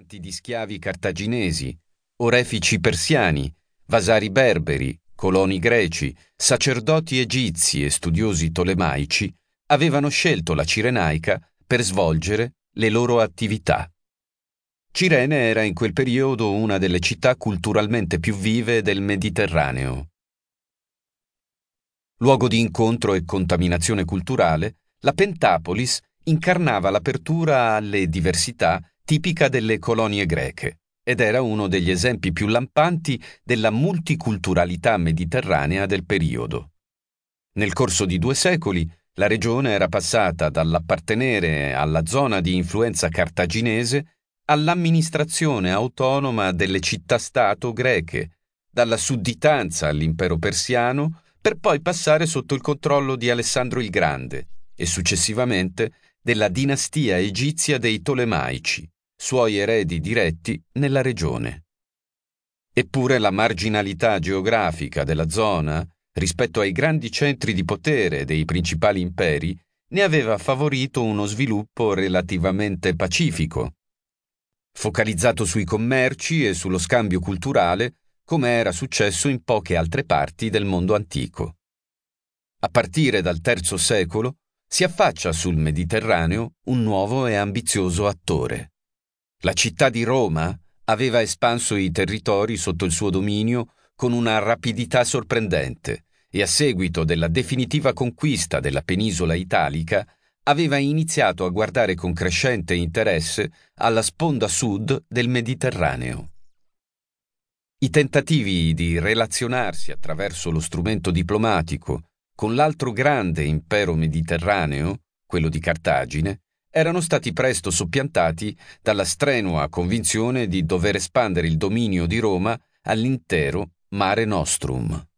trafficanti di schiavi cartaginesi, orefici persiani, vasari berberi, coloni greci, sacerdoti egizi e studiosi tolemaici avevano scelto la Cirenaica per svolgere le loro attività. Cirene era in quel periodo una delle città culturalmente più vive del Mediterraneo. Luogo di incontro e contaminazione culturale, la Pentapolis incarnava l'apertura alle diversità tipica delle colonie greche ed era uno degli esempi più lampanti della multiculturalità mediterranea del periodo. Nel corso di due secoli la regione era passata dall'appartenere alla zona di influenza cartaginese all'amministrazione autonoma delle città-stato greche, dalla sudditanza all'impero persiano, per poi passare sotto il controllo di Alessandro il Grande e successivamente della dinastia egizia dei Tolemaici, suoi eredi diretti nella regione. Eppure la marginalità geografica della zona rispetto ai grandi centri di potere dei principali imperi ne aveva favorito uno sviluppo relativamente pacifico, focalizzato sui commerci e sullo scambio culturale, come era successo in poche altre parti del mondo antico. A partire dal III secolo si affaccia sul Mediterraneo un nuovo e ambizioso attore. La città di Roma aveva espanso i territori sotto il suo dominio con una rapidità sorprendente e a seguito della definitiva conquista della penisola italica aveva iniziato a guardare con crescente interesse alla sponda sud del Mediterraneo. I tentativi di relazionarsi attraverso lo strumento diplomatico con l'altro grande impero mediterraneo, quello di Cartagine, erano stati presto soppiantati dalla strenua convinzione di dover espandere il dominio di Roma all'intero Mare Nostrum.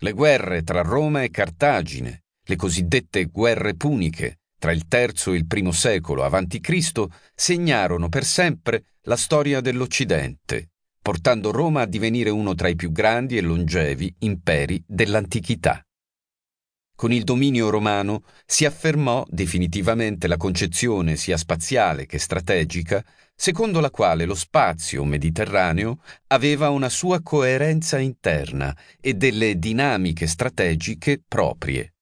Le guerre tra Roma e Cartagine, le cosiddette guerre puniche, tra il III e il I secolo a.C., segnarono per sempre la storia dell'Occidente, portando Roma a divenire uno tra i più grandi e longevi imperi dell'antichità. Con il dominio romano si affermò definitivamente la concezione sia spaziale che strategica, secondo la quale lo spazio mediterraneo aveva una sua coerenza interna e delle dinamiche strategiche proprie.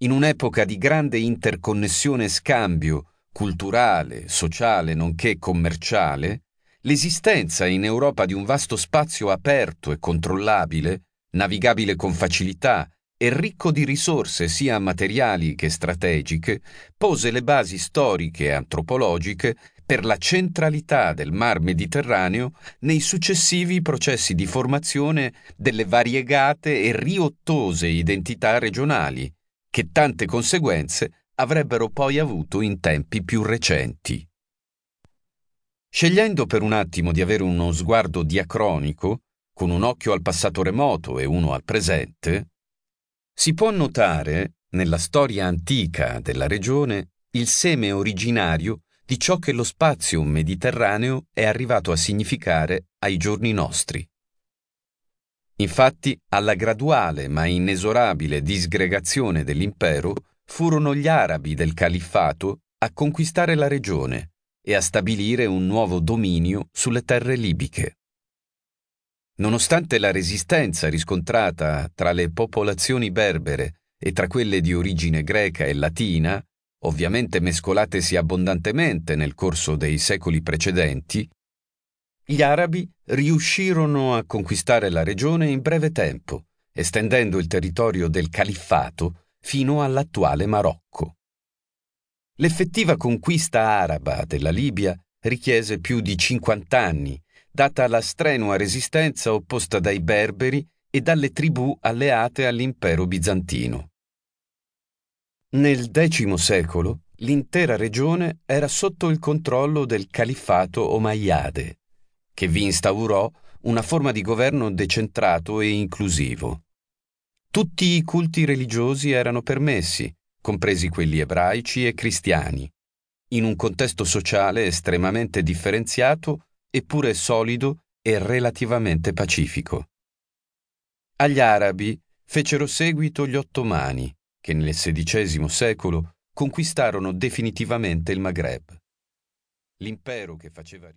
In un'epoca di grande interconnessione e scambio culturale, sociale, nonché commerciale, l'esistenza in Europa di un vasto spazio aperto e controllabile, navigabile con facilità, e ricco di risorse sia materiali che strategiche, pose le basi storiche e antropologiche per la centralità del Mar Mediterraneo nei successivi processi di formazione delle variegate e riottose identità regionali, che tante conseguenze avrebbero poi avuto in tempi più recenti. Scegliendo per un attimo di avere uno sguardo diacronico, con un occhio al passato remoto e uno al presente, si può notare, nella storia antica della regione, il seme originario di ciò che lo spazio mediterraneo è arrivato a significare ai giorni nostri. Infatti, alla graduale ma inesorabile disgregazione dell'impero furono gli arabi del califfato a conquistare la regione e a stabilire un nuovo dominio sulle terre libiche. Nonostante la resistenza riscontrata tra le popolazioni berbere e tra quelle di origine greca e latina, ovviamente mescolatesi abbondantemente nel corso dei secoli precedenti, gli arabi riuscirono a conquistare la regione in breve tempo, estendendo il territorio del califfato fino all'attuale Marocco. L'effettiva conquista araba della Libia richiese più di 50 anni data la strenua resistenza opposta dai berberi e dalle tribù alleate all'impero bizantino. Nel X secolo l'intera regione era sotto il controllo del califfato Omayyade, che vi instaurò una forma di governo decentrato e inclusivo. Tutti i culti religiosi erano permessi, compresi quelli ebraici e cristiani, in un contesto sociale estremamente differenziato eppure solido e relativamente pacifico. Agli arabi fecero seguito gli ottomani, che nel XVI secolo conquistarono definitivamente il Maghreb. L'impero che faceva